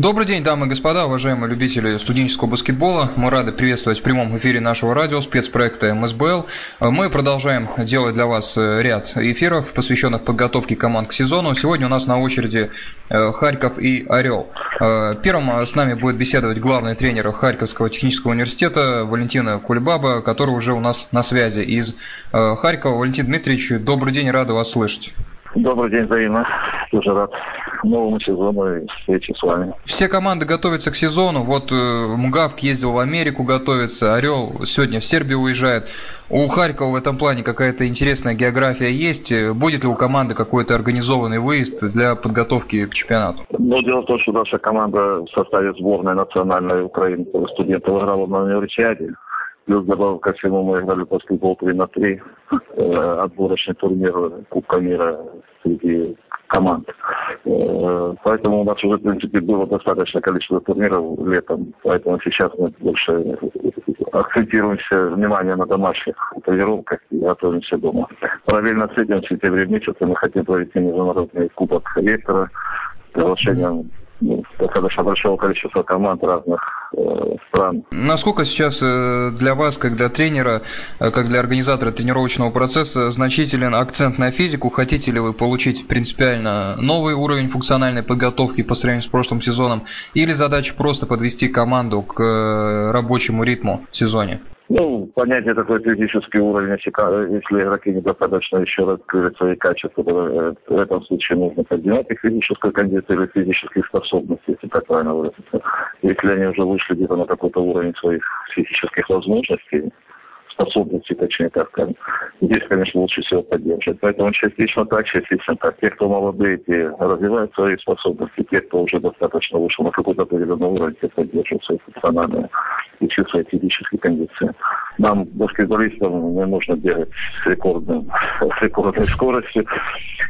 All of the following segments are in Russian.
Добрый день, дамы и господа, уважаемые любители студенческого баскетбола. Мы рады приветствовать в прямом эфире нашего радио спецпроекта МСБЛ. Мы продолжаем делать для вас ряд эфиров, посвященных подготовке команд к сезону. Сегодня у нас на очереди э, Харьков и Орел. Э, первым с нами будет беседовать главный тренер Харьковского технического университета Валентина Кульбаба, который уже у нас на связи из э, Харькова. Валентин Дмитриевич, добрый день, рады вас слышать. Добрый день, взаимно. Тоже рад новому сезону и встрече с вами. Все команды готовятся к сезону. Вот э, Мугавк ездил в Америку готовиться, Орел сегодня в Сербию уезжает. У Харькова в этом плане какая-то интересная география есть. Будет ли у команды какой-то организованный выезд для подготовки к чемпионату? Ну, дело в том, что наша команда в составе сборной национальной Украины студентов играла на универсиаде. Плюс добавок ко всему мы играли баскетбол 3 на 3, э, отборочный турнир Кубка мира среди команд. Э, поэтому у нас уже, в принципе, было достаточное количество турниров летом. Поэтому сейчас мы больше акцентируемся внимание на домашних тренировках и готовимся дома. Параллельно с этим в сентябре месяце мы хотим провести международный кубок ректора приглашением ну, достаточно большого количества команд разных э, стран. Насколько сейчас э, для вас, как для тренера, э, как для организатора тренировочного процесса, значителен акцент на физику? Хотите ли вы получить принципиально новый уровень функциональной подготовки по сравнению с прошлым сезоном? Или задача просто подвести команду к э, рабочему ритму в сезоне? Ну, понятие такой физический уровень, если, игроки недостаточно еще раскрыли свои качества, то э, в этом случае нужно поднимать их физическую кондицию или физических способностей, если так правильно выразиться. Если они уже вышли где-то на какой-то уровень своих физических возможностей, способности, точнее так скажем. Здесь, конечно, лучше всего поддерживать. Поэтому частично так, частично так. Те, кто молодые, те развивают свои способности. Те, кто уже достаточно вышел на какой-то определенный уровень, те поддерживают свои функциональные и свои физические кондиции. Нам, баскетболистам, не нужно бегать с, рекордным, с рекордной скоростью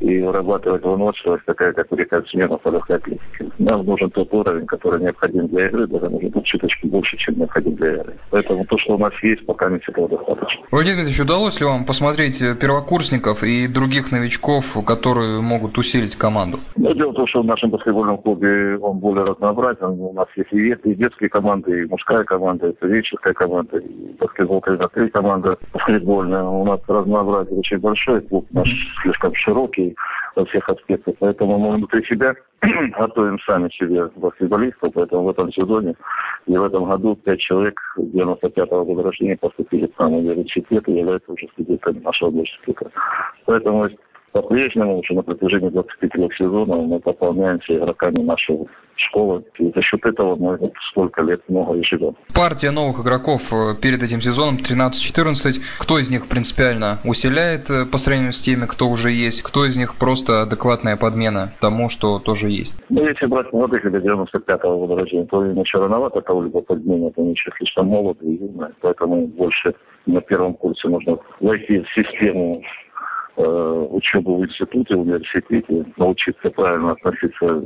и вырабатывать выносливость, такая, как рекордсменов по легкой атлетике. Нам нужен тот уровень, который необходим для игры, даже может быть чуточку больше, чем необходим для игры. Поэтому то, что у нас есть, пока не этого достаточно. Владимир Дмитриевич, удалось ли вам посмотреть первокурсников и других новичков, которые могут усилить команду? Ну, дело в том, что в нашем баскетбольном клубе он более разнообразен. У нас есть и детские команды, и мужская команда, и студенческая команда, и баскетбол три команда баскетбольная. У нас разнообразие очень большое, клуб наш слишком широкий во всех аспектах. Поэтому мы внутри себя готовим сами себе баскетболистов. Поэтому в этом сезоне и в этом году пять человек 95-го года рождения поступили к нам в университет и являются уже студентами нашего университета. Поэтому по-прежнему уже на протяжении 23 сезонов мы пополняемся игроками нашей школы. И за счет этого мы вот столько лет много и живем. Партия новых игроков э, перед этим сезоном 13-14. Кто из них принципиально усиляет э, по сравнению с теми, кто уже есть? Кто из них просто адекватная подмена тому, что тоже есть? Ну, если брать молодых или 95-го года рождения, то еще рановато кого-либо подменять. Они еще слишком молоды и юные. Поэтому больше на первом курсе нужно войти в систему учебу в институте, в университете, научиться правильно относиться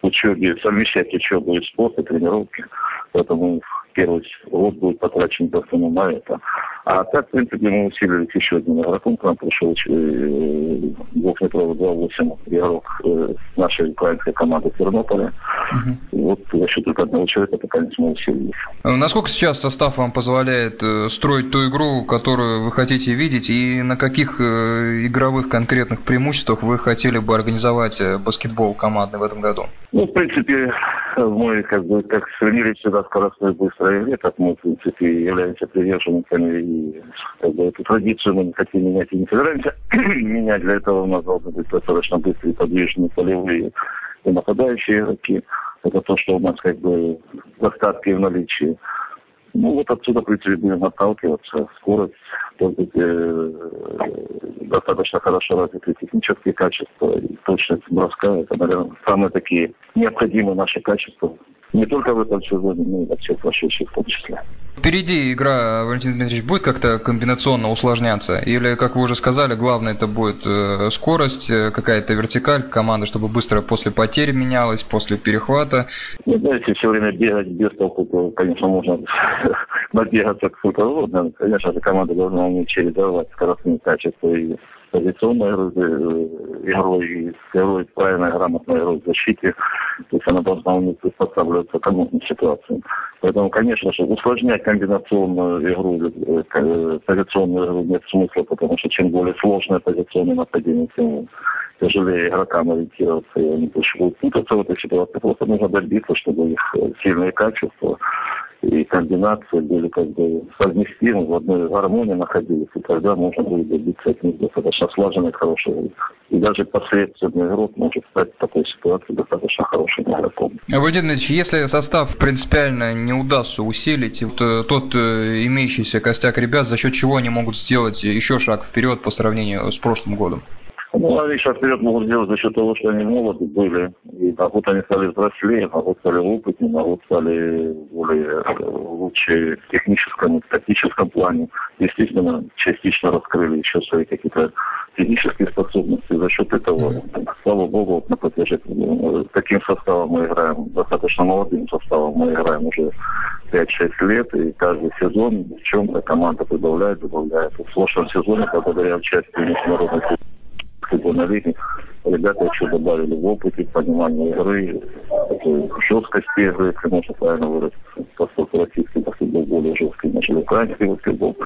к учебе, совмещать учебу и спорт, и тренировки. Поэтому первый год будет потрачен в основном на это. А так, в принципе, мы усилились еще одним игроком. К нам пришел э, двухметровый 2-8 игрок э, нашей украинской команды Тернополя. Угу. Вот за счет только одного человека пока мы усилились. Насколько сейчас состав вам позволяет э, строить ту игру, которую вы хотите видеть, и на каких игровых конкретных преимуществах вы хотели бы организовать баскетбол командный в этом году? Ну, в принципе, мы как бы как стремились всегда скоростной быстрой игре, так мы, в принципе, являемся приверженниками как бы, эту традицию мы не хотим менять и не собираемся менять. Для этого у нас должны быть достаточно быстрые, подвижные, полевые и нападающие игроки. Это то, что у нас как бы в остатке в наличии. Ну вот отсюда, в принципе, будем отталкиваться. Скорость, э, достаточно хорошо развитые технические качества и точность броска. Это, наверное, самые такие необходимые наши качества Не только в этом сезоне, но и во всех прошедших в том числе. Впереди игра, Валентин Дмитриевич, будет как-то комбинационно усложняться? Или, как вы уже сказали, главное это будет э, скорость, э, какая-то вертикаль команды, чтобы быстро после потери менялась, после перехвата? Ну, знаете, все время бегать без толку, то, конечно, можно набегаться сколько угодно. Конечно же, команда должна уметь чередовать скоростные качества и позиционной игрой, и игрой правильной, грамотной игрой в защите. То есть она должна уметь приспосабливаться к ситуациям. Поэтому, конечно же, усложнять комбинационную игру, э, позиционную игру нет смысла, потому что чем более сложное позиционное нападение, тем тяжелее игрокам ориентироваться, и они больше будут путаться в этой ситуации. Просто нужно добиться, чтобы их сильные качества и комбинации были как бы совместимы, в одной гармонии находились, и тогда можно будет добиться от них достаточно слаженной, хорошей игры. И даже посредственный игрок может стать в такой ситуации достаточно хорошим игроком. Владимир Ильич, если состав принципиально не удастся усилить, вот, э, тот э, имеющийся костяк ребят, за счет чего они могут сделать еще шаг вперед по сравнению с прошлым годом? Ну, они шаг вперед могут сделать за счет того, что они молоды были. И а вот они стали взрослее, а вот стали опытнее, а вот стали более э, лучше в техническом и тактическом плане. Естественно, частично раскрыли еще свои какие-то физические способности. За счет этого, слава богу, на протяжении таким составом мы играем, достаточно молодым составом мы играем уже 5-6 лет, и каждый сезон в чем-то команда прибавляет, добавляет. В прошлом сезоне, благодаря участию международных лиги. Ребята еще добавили в опыте, понимание игры, жесткости игры, если можно правильно выразиться, поскольку российский баскетбол более жесткий, нежели украинский баскетбол.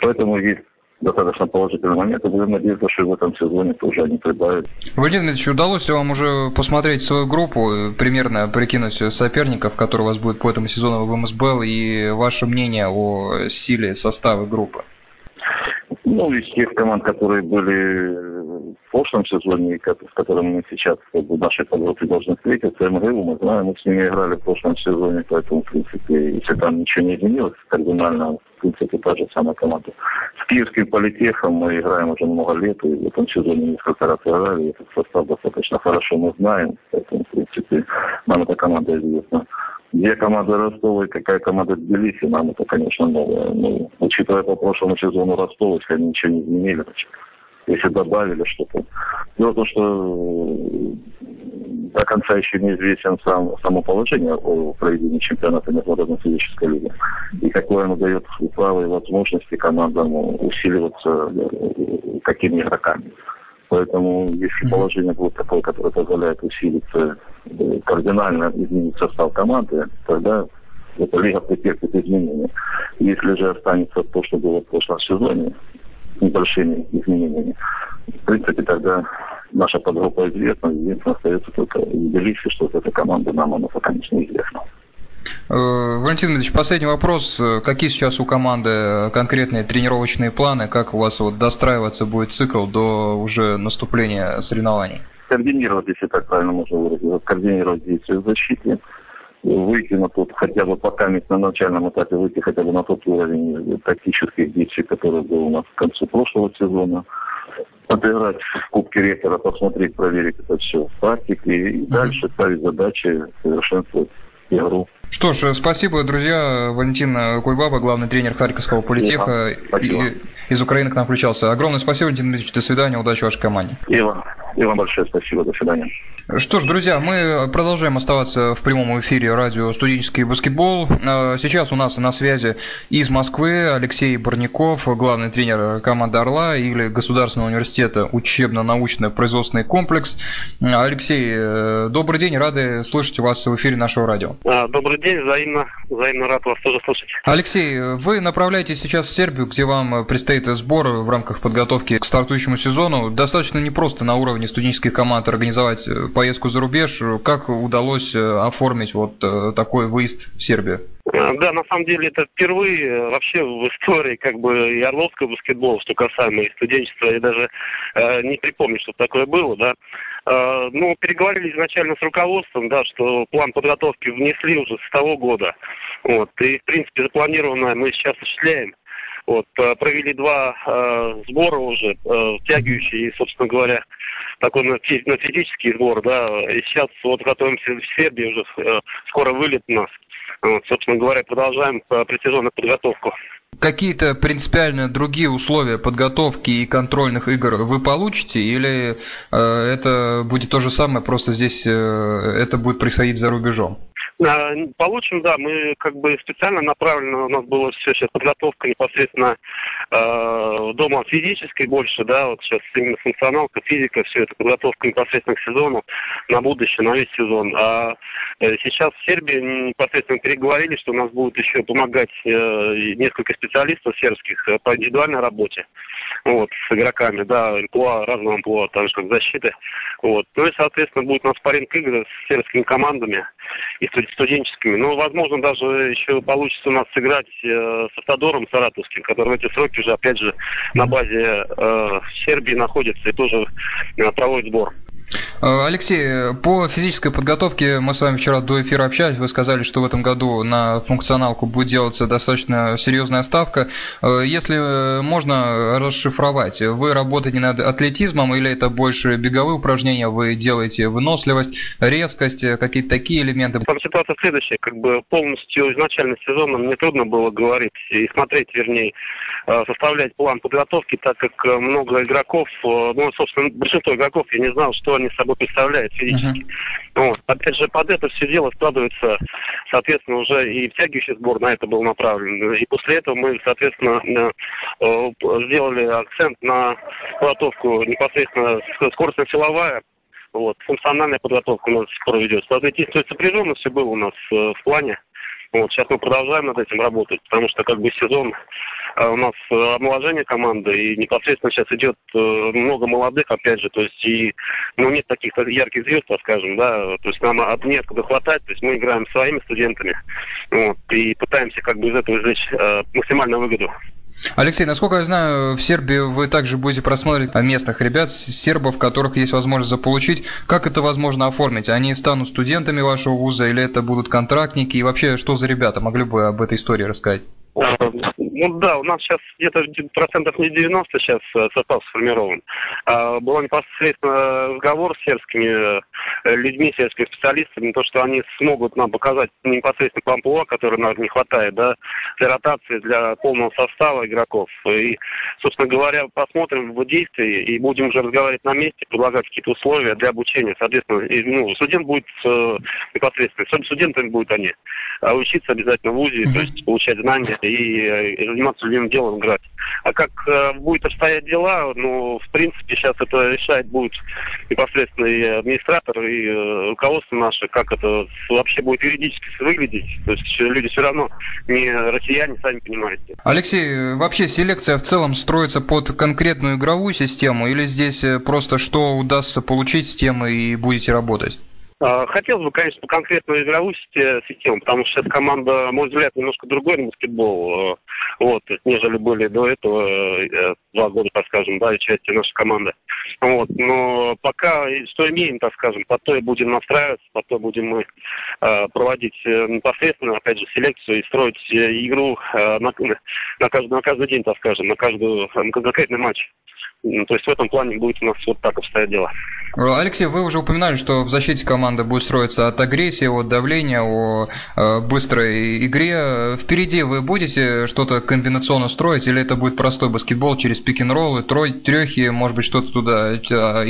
Поэтому есть достаточно положительный момент, и будем надеяться, что в этом сезоне тоже они прибавят. Владимир Дмитриевич, удалось ли вам уже посмотреть свою группу, примерно прикинуть соперников, которые у вас будут по этому сезону в МСБЛ, и ваше мнение о силе состава группы? Ну, из тех команд, которые были в прошлом сезоне, с которыми мы сейчас бы, нашей подготовке должны встретиться, МГУ, мы знаем, мы с ними играли в прошлом сезоне, поэтому, в принципе, если там ничего не изменилось кардинально, в принципе, та же самая команда. С Киевским политехом мы играем уже много лет, и в этом сезоне несколько раз играли, этот состав достаточно хорошо мы знаем, поэтому, в принципе, нам эта команда известна. Где команда Ростова и какая команда Тбилиси, нам это, конечно, новое. Ну, учитывая по прошлому сезону Ростова, если они ничего не изменили, если добавили что-то. Дело в том, что до конца еще неизвестен сам, само положение о проведении чемпионата международной физической лиги. И какое оно дает право и возможности командам усиливаться э, какими игроками. Поэтому если положение будет такое, которое позволяет усилиться, э, кардинально изменить состав команды, тогда эта лига претерпит изменения. Если же останется то, что было в прошлом сезоне, небольшими изменениями, в принципе, тогда наша подгруппа известна, единственное остается только Тбилиси, что эта команда нам она пока не известна. Э, Валентин Дмитриевич, последний вопрос. Какие сейчас у команды конкретные тренировочные планы? Как у вас вот достраиваться будет цикл до уже наступления соревнований? Координировать, если так правильно можно выразиться, координировать действия в защите, выйти на тот, хотя бы пока на начальном этапе выйти хотя бы на тот уровень тактических действий, который был у нас к концу прошлого сезона, отыграть в Кубке ректора, посмотреть, проверить это все в практике и дальше ставить задачи, совершенствовать игру. Что ж, спасибо, друзья. Валентин Куйбаба, главный тренер Харьковского политеха, спасибо. из Украины к нам включался. Огромное спасибо, Валентин Дмитриевич. До свидания, удачи вашей команде. И вам, и вам большое спасибо. До свидания. Что ж, друзья, мы продолжаем оставаться в прямом эфире радио «Студенческий баскетбол». А, сейчас у нас на связи из Москвы Алексей Барников, главный тренер команды «Орла» или Государственного университета учебно-научно-производственный комплекс. Алексей, э, добрый день, рады слышать вас в эфире нашего радио. А, добрый день, взаимно, взаимно рад вас тоже слышать. Алексей, вы направляетесь сейчас в Сербию, где вам предстоит сбор в рамках подготовки к стартующему сезону. Достаточно непросто на уровне студенческих команд организовать поездку за рубеж. Как удалось э, оформить вот э, такой выезд в Сербию? Э, да, на самом деле это впервые вообще в истории как бы и орловского баскетбола, что касаемо и студенчества, я даже э, не припомню, что такое было, да. Э, ну, переговорили изначально с руководством, да, что план подготовки внесли уже с того года. Вот, и, в принципе, запланированное мы сейчас осуществляем. Вот, провели два э, сбора уже, э, втягивающие, собственно говоря, такой на, на физический сбор, да. И сейчас вот готовимся в Сербии уже, э, скоро вылет у нас. Вот, собственно говоря, продолжаем предсезонную подготовку. Какие-то принципиально другие условия подготовки и контрольных игр вы получите, или э, это будет то же самое, просто здесь э, это будет происходить за рубежом? А, получим, да, мы как бы специально направлено, у нас была все сейчас подготовка непосредственно э, дома физической больше, да, вот сейчас именно функционалка, физика, все это подготовка непосредственно к сезону, на будущее, на весь сезон. А э, сейчас в Сербии непосредственно переговорили, что у нас будут еще помогать э, несколько специалистов сербских э, по индивидуальной работе, вот, с игроками, да, МПЛА, разного МПЛА, так же как защиты, вот. Ну и, соответственно, будет у нас паринг игры с сербскими командами и студенческими. Но, возможно, даже еще получится у нас сыграть э, с Автодором Саратовским, который в эти сроки уже, опять же, на базе э, Сербии находится и тоже э, проводит сбор. Э, Алексей, по физической подготовке мы с вами вчера до эфира общались, вы сказали, что в этом году на функционалку будет делаться достаточно серьезная ставка. Э, если можно расшифровать, вы работаете над атлетизмом или это больше беговые упражнения, вы делаете выносливость, резкость, какие-то такие элементы? Там ситуация следующая, как бы полностью изначально сезона мне трудно было говорить и смотреть, вернее, э, составлять план подготовки, так как много игроков, ну, собственно, большинство игроков, я не знал, что они собой представляют физически. Uh-huh. Вот. Опять же, под это все дело складывается, соответственно, уже и втягивающий сбор на это был направлен. И после этого мы, соответственно, э, сделали акцент на подготовку непосредственно скоростно-силовая, вот, функциональная подготовка у нас скоро ведется. Атлетическая сопряженность все было у нас э, в плане. Вот, сейчас мы продолжаем над этим работать, потому что как бы сезон э, у нас э, омоложение команды, и непосредственно сейчас идет э, много молодых, опять же, то есть и ну, нет таких ярких звезд, так скажем, да, то есть нам от неоткуда хватать, то есть мы играем своими студентами, вот, и пытаемся как бы из этого извлечь максимальную выгоду. Алексей, насколько я знаю, в Сербии вы также будете просматривать местных ребят, сербов, которых есть возможность заполучить. Как это возможно оформить? Они станут студентами вашего вуза или это будут контрактники? И вообще, что за ребята? Могли бы об этой истории рассказать? Ну да, у нас сейчас где-то процентов не 90 сейчас э, состав сформирован. А, был непосредственно разговор с сербскими э, людьми, сербскими специалистами, то, что они смогут нам показать непосредственно по амплуа, который нам не хватает, да, для ротации, для полного состава игроков. И, собственно говоря, посмотрим в действии и будем уже разговаривать на месте, предлагать какие-то условия для обучения. Соответственно, и, ну, студент будет э, непосредственно, студентами будут они, а учиться обязательно в ВУЗе, mm-hmm. то есть получать знания и заниматься любимым делом играть. А как э, будет обстоять дела, ну, в принципе, сейчас это решает будет непосредственно и администратор, и э, руководство наше, как это вообще будет юридически выглядеть. То есть люди все равно не россияне, сами понимаете. Алексей, вообще селекция в целом строится под конкретную игровую систему или здесь э, просто что удастся получить с тем и будете работать? А, хотелось бы, конечно, конкретную игровую систему, потому что сейчас команда, мой взгляд, немножко другой на баскетбол, э, вот, нежели были до этого э, два года, так скажем, да, и части нашей команды. Вот, но пока что имеем, так скажем, по то и будем настраиваться, по то будем мы э, проводить непосредственно, опять же, селекцию и строить игру на, на, каждый, на каждый день, так скажем, на каждую на конкретный матч. Ну, то есть в этом плане будет у нас вот так обстоять дело. Алексей, вы уже упоминали, что в защите команда будет строиться от агрессии, от давления, о э, быстрой игре. Впереди вы будете что-то комбинационно строить, или это будет простой баскетбол через пик-н-роллы, трехи, может быть, что-то туда э,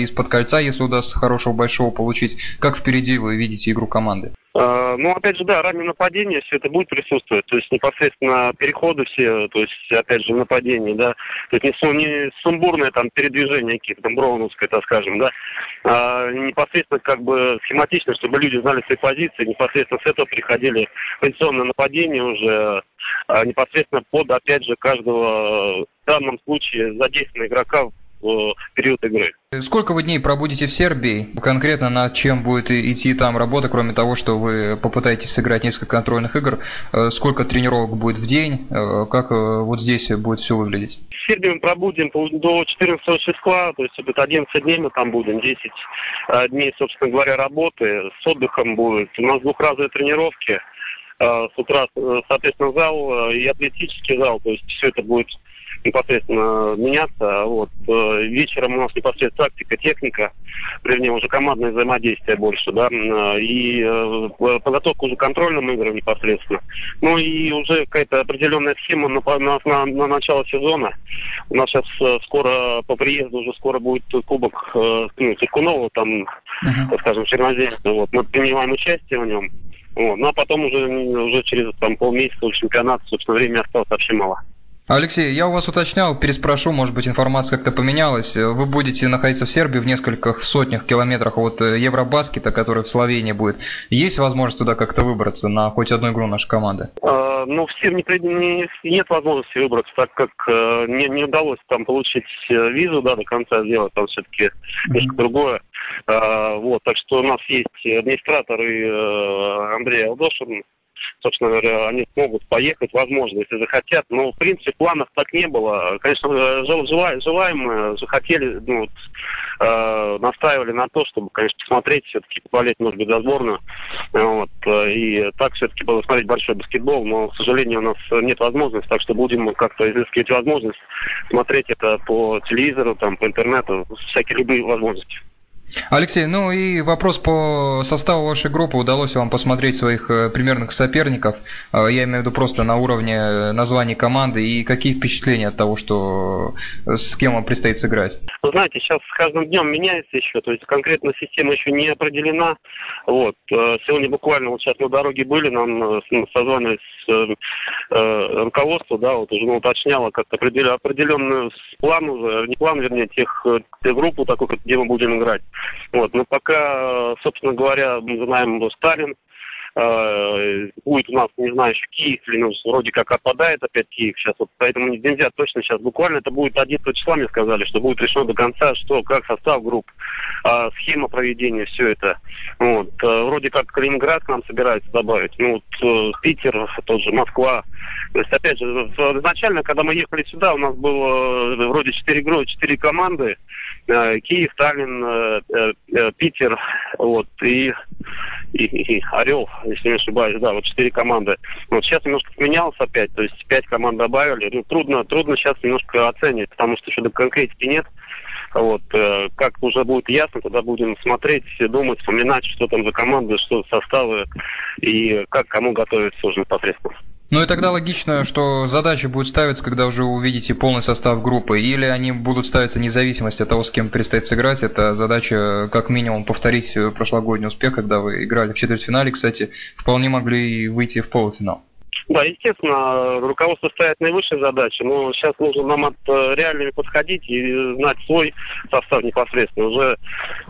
из-под кольца, если удастся хорошего большого получить. Как впереди вы видите игру команды? А, ну, опять же, да, раннее нападение, все это будет присутствовать. То есть непосредственно переходы все, то есть, опять же, нападение, да. То есть не, не сумбурное там передвижение какие-то, там, броуновское, так скажем, да. А, непосредственно как бы схематично, чтобы люди знали свои позиции, непосредственно с этого приходили позиционное нападение уже, а, непосредственно под, опять же, каждого в данном случае задействованного игрока период игры. Сколько вы дней пробудете в Сербии? Конкретно над чем будет идти там работа, кроме того, что вы попытаетесь сыграть несколько контрольных игр? Э, сколько тренировок будет в день? Э, как э, вот здесь будет все выглядеть? В Сербии мы пробудем до 14 числа, то есть это 11 дней мы там будем, 10 дней, собственно говоря, работы. С отдыхом будет. У нас двухразовые тренировки. С утра, соответственно, зал и атлетический зал, то есть все это будет непосредственно меняться. Вот. Э, вечером у нас непосредственно тактика, техника, вернее, уже командное взаимодействие больше, да, и подготовка уже контрольным играм непосредственно. Ну и уже какая-то определенная схема на, на, на, на начало сезона. У нас сейчас скоро по приезду уже скоро будет кубок ну, Циркунова, там, uh-huh. скажем, черноземства. Вот. Мы принимаем участие в нем. Вот. Ну а потом уже, уже через там, полмесяца чемпионат, собственно, времени осталось вообще мало. Алексей, я у вас уточнял, переспрошу, может быть, информация как-то поменялась. Вы будете находиться в Сербии в нескольких сотнях километрах от э, Евробаскета, который в Словении будет. Есть возможность туда как-то выбраться на хоть одну игру нашей команды? А, ну, всем не, не, нет возможности выбраться, так как э, не, не удалось там получить э, визу, да, до конца сделать, там все-таки mm-hmm. несколько другое. А, вот, так что у нас есть администратор и э, Андрей Алдошин, собственно говоря, они смогут поехать, возможно, если захотят. Но, в принципе, планов так не было. Конечно, желаем, желаем захотели, ну, вот, э, настаивали на то, чтобы, конечно, посмотреть, все-таки поболеть, может быть, за сборную. Вот, и так все-таки было смотреть большой баскетбол, но, к сожалению, у нас нет возможности, так что будем как-то изыскивать возможность смотреть это по телевизору, там, по интернету, всякие любые возможности. Алексей, ну и вопрос по составу вашей группы. Удалось вам посмотреть своих э, примерных соперников? Э, я имею в виду просто на уровне э, названий команды. И какие впечатления от того, что с кем вам предстоит сыграть? Вы знаете, сейчас с каждым днем меняется еще. То есть конкретно система еще не определена. Вот. Сегодня буквально вот сейчас на дороге были, нам созванивались руководство, да, вот уже уточняло как-то определенный план не план, вернее, тех, тех группу такой, где мы будем играть. Вот, но пока, собственно говоря, мы знаем Сталин, будет у нас, не знаю, еще Киев, ну, вроде как отпадает опять Киев сейчас, вот поэтому нельзя точно сейчас, буквально это будет 11 числа, мне сказали, что будет решено до конца, что, как состав групп, э, схема проведения, все это. Вот, э, вроде как Калининград к нам собирается добавить, ну вот э, Питер, тот же Москва, то есть, опять же, изначально, когда мы ехали сюда, у нас было э, вроде 4, 4 команды, Э, Киев, Таллин, э, э, Питер, вот, и, и, и Орел, если не ошибаюсь, да, вот четыре команды. Вот сейчас немножко поменялось опять, то есть пять команд добавили. Ну, трудно, трудно сейчас немножко оценить, потому что еще до конкретики нет. Вот, как уже будет ясно, тогда будем смотреть, думать, вспоминать, что там за команды, что составы и как кому готовиться уже непосредственно. Ну и тогда логично, что задача будет ставиться, когда уже увидите полный состав группы, или они будут ставиться независимость от того, с кем предстоит сыграть. Это задача как минимум повторить прошлогодний успех, когда вы играли в четвертьфинале, кстати, вполне могли выйти в полуфинал. Да, естественно, руководство ставит наивысшие задачи, но сейчас нужно нам от э, реальными подходить и знать свой состав непосредственно. Уже,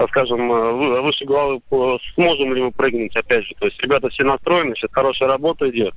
скажем, э, выше головы сможем ли мы прыгнуть, опять же. То есть ребята все настроены, сейчас хорошая работа идет.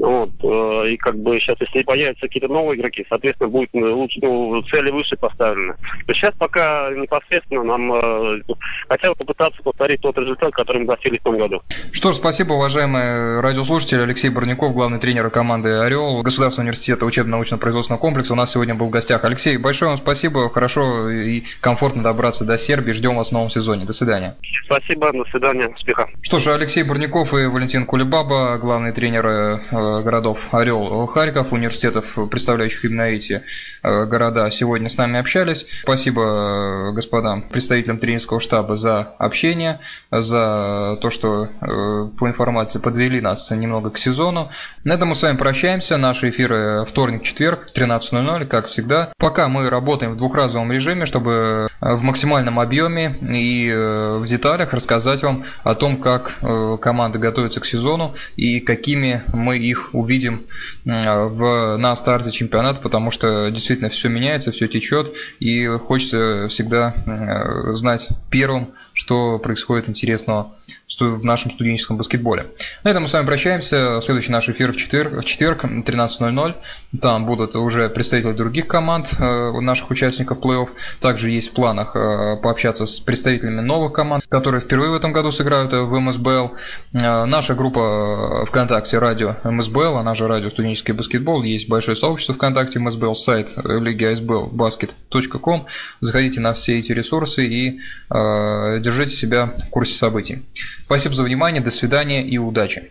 Вот. Э, и как бы сейчас, если появятся какие-то новые игроки, соответственно, будет лучше, ну, цели выше поставлены. То сейчас пока непосредственно нам хотя бы попытаться повторить тот результат, который мы достигли в том году. Что ж, спасибо, уважаемые радиослушатели. Алексей Барняков, главный главный тренер команды «Орел» Государственного университета учебно-научно-производственного комплекса. У нас сегодня был в гостях Алексей. Большое вам спасибо. Хорошо и комфортно добраться до Сербии. Ждем вас в новом сезоне. До свидания. Спасибо. До свидания. Успеха. Что ж, Алексей Бурников и Валентин Кулебаба, главные тренеры э, городов «Орел», Харьков, университетов, представляющих именно эти э, города, сегодня с нами общались. Спасибо, э, господа, представителям тренерского штаба за общение, за то, что по информации подвели нас немного к сезону. На этом мы с вами прощаемся. Наши эфиры вторник-четверг, 13.00, как всегда. Пока мы работаем в двухразовом режиме, чтобы э, в максимальном объеме и э, в деталях рассказать вам о том, как э, команды готовятся к сезону и какими мы их увидим в, на старте чемпионата, потому что действительно все меняется, все течет, и хочется всегда знать первым, что происходит интересного в нашем студенческом баскетболе. На этом мы с вами прощаемся. Следующий наш эфир в четверг, в четверг 13.00. Там будут уже представители других команд, э, наших участников плей-офф. Также есть в планах э, пообщаться с представителями новых команд, которые впервые в этом году сыграют э, в МСБЛ. Наша группа ВКонтакте «Радио МСБЛ», она же «Радио студенческий баскетбол». Есть большое сообщество ВКонтакте МСБЛ, сайт лиги АСБЛ basket.com. Заходите на все эти ресурсы и держите себя в курсе событий. Спасибо за внимание, до свидания и удачи!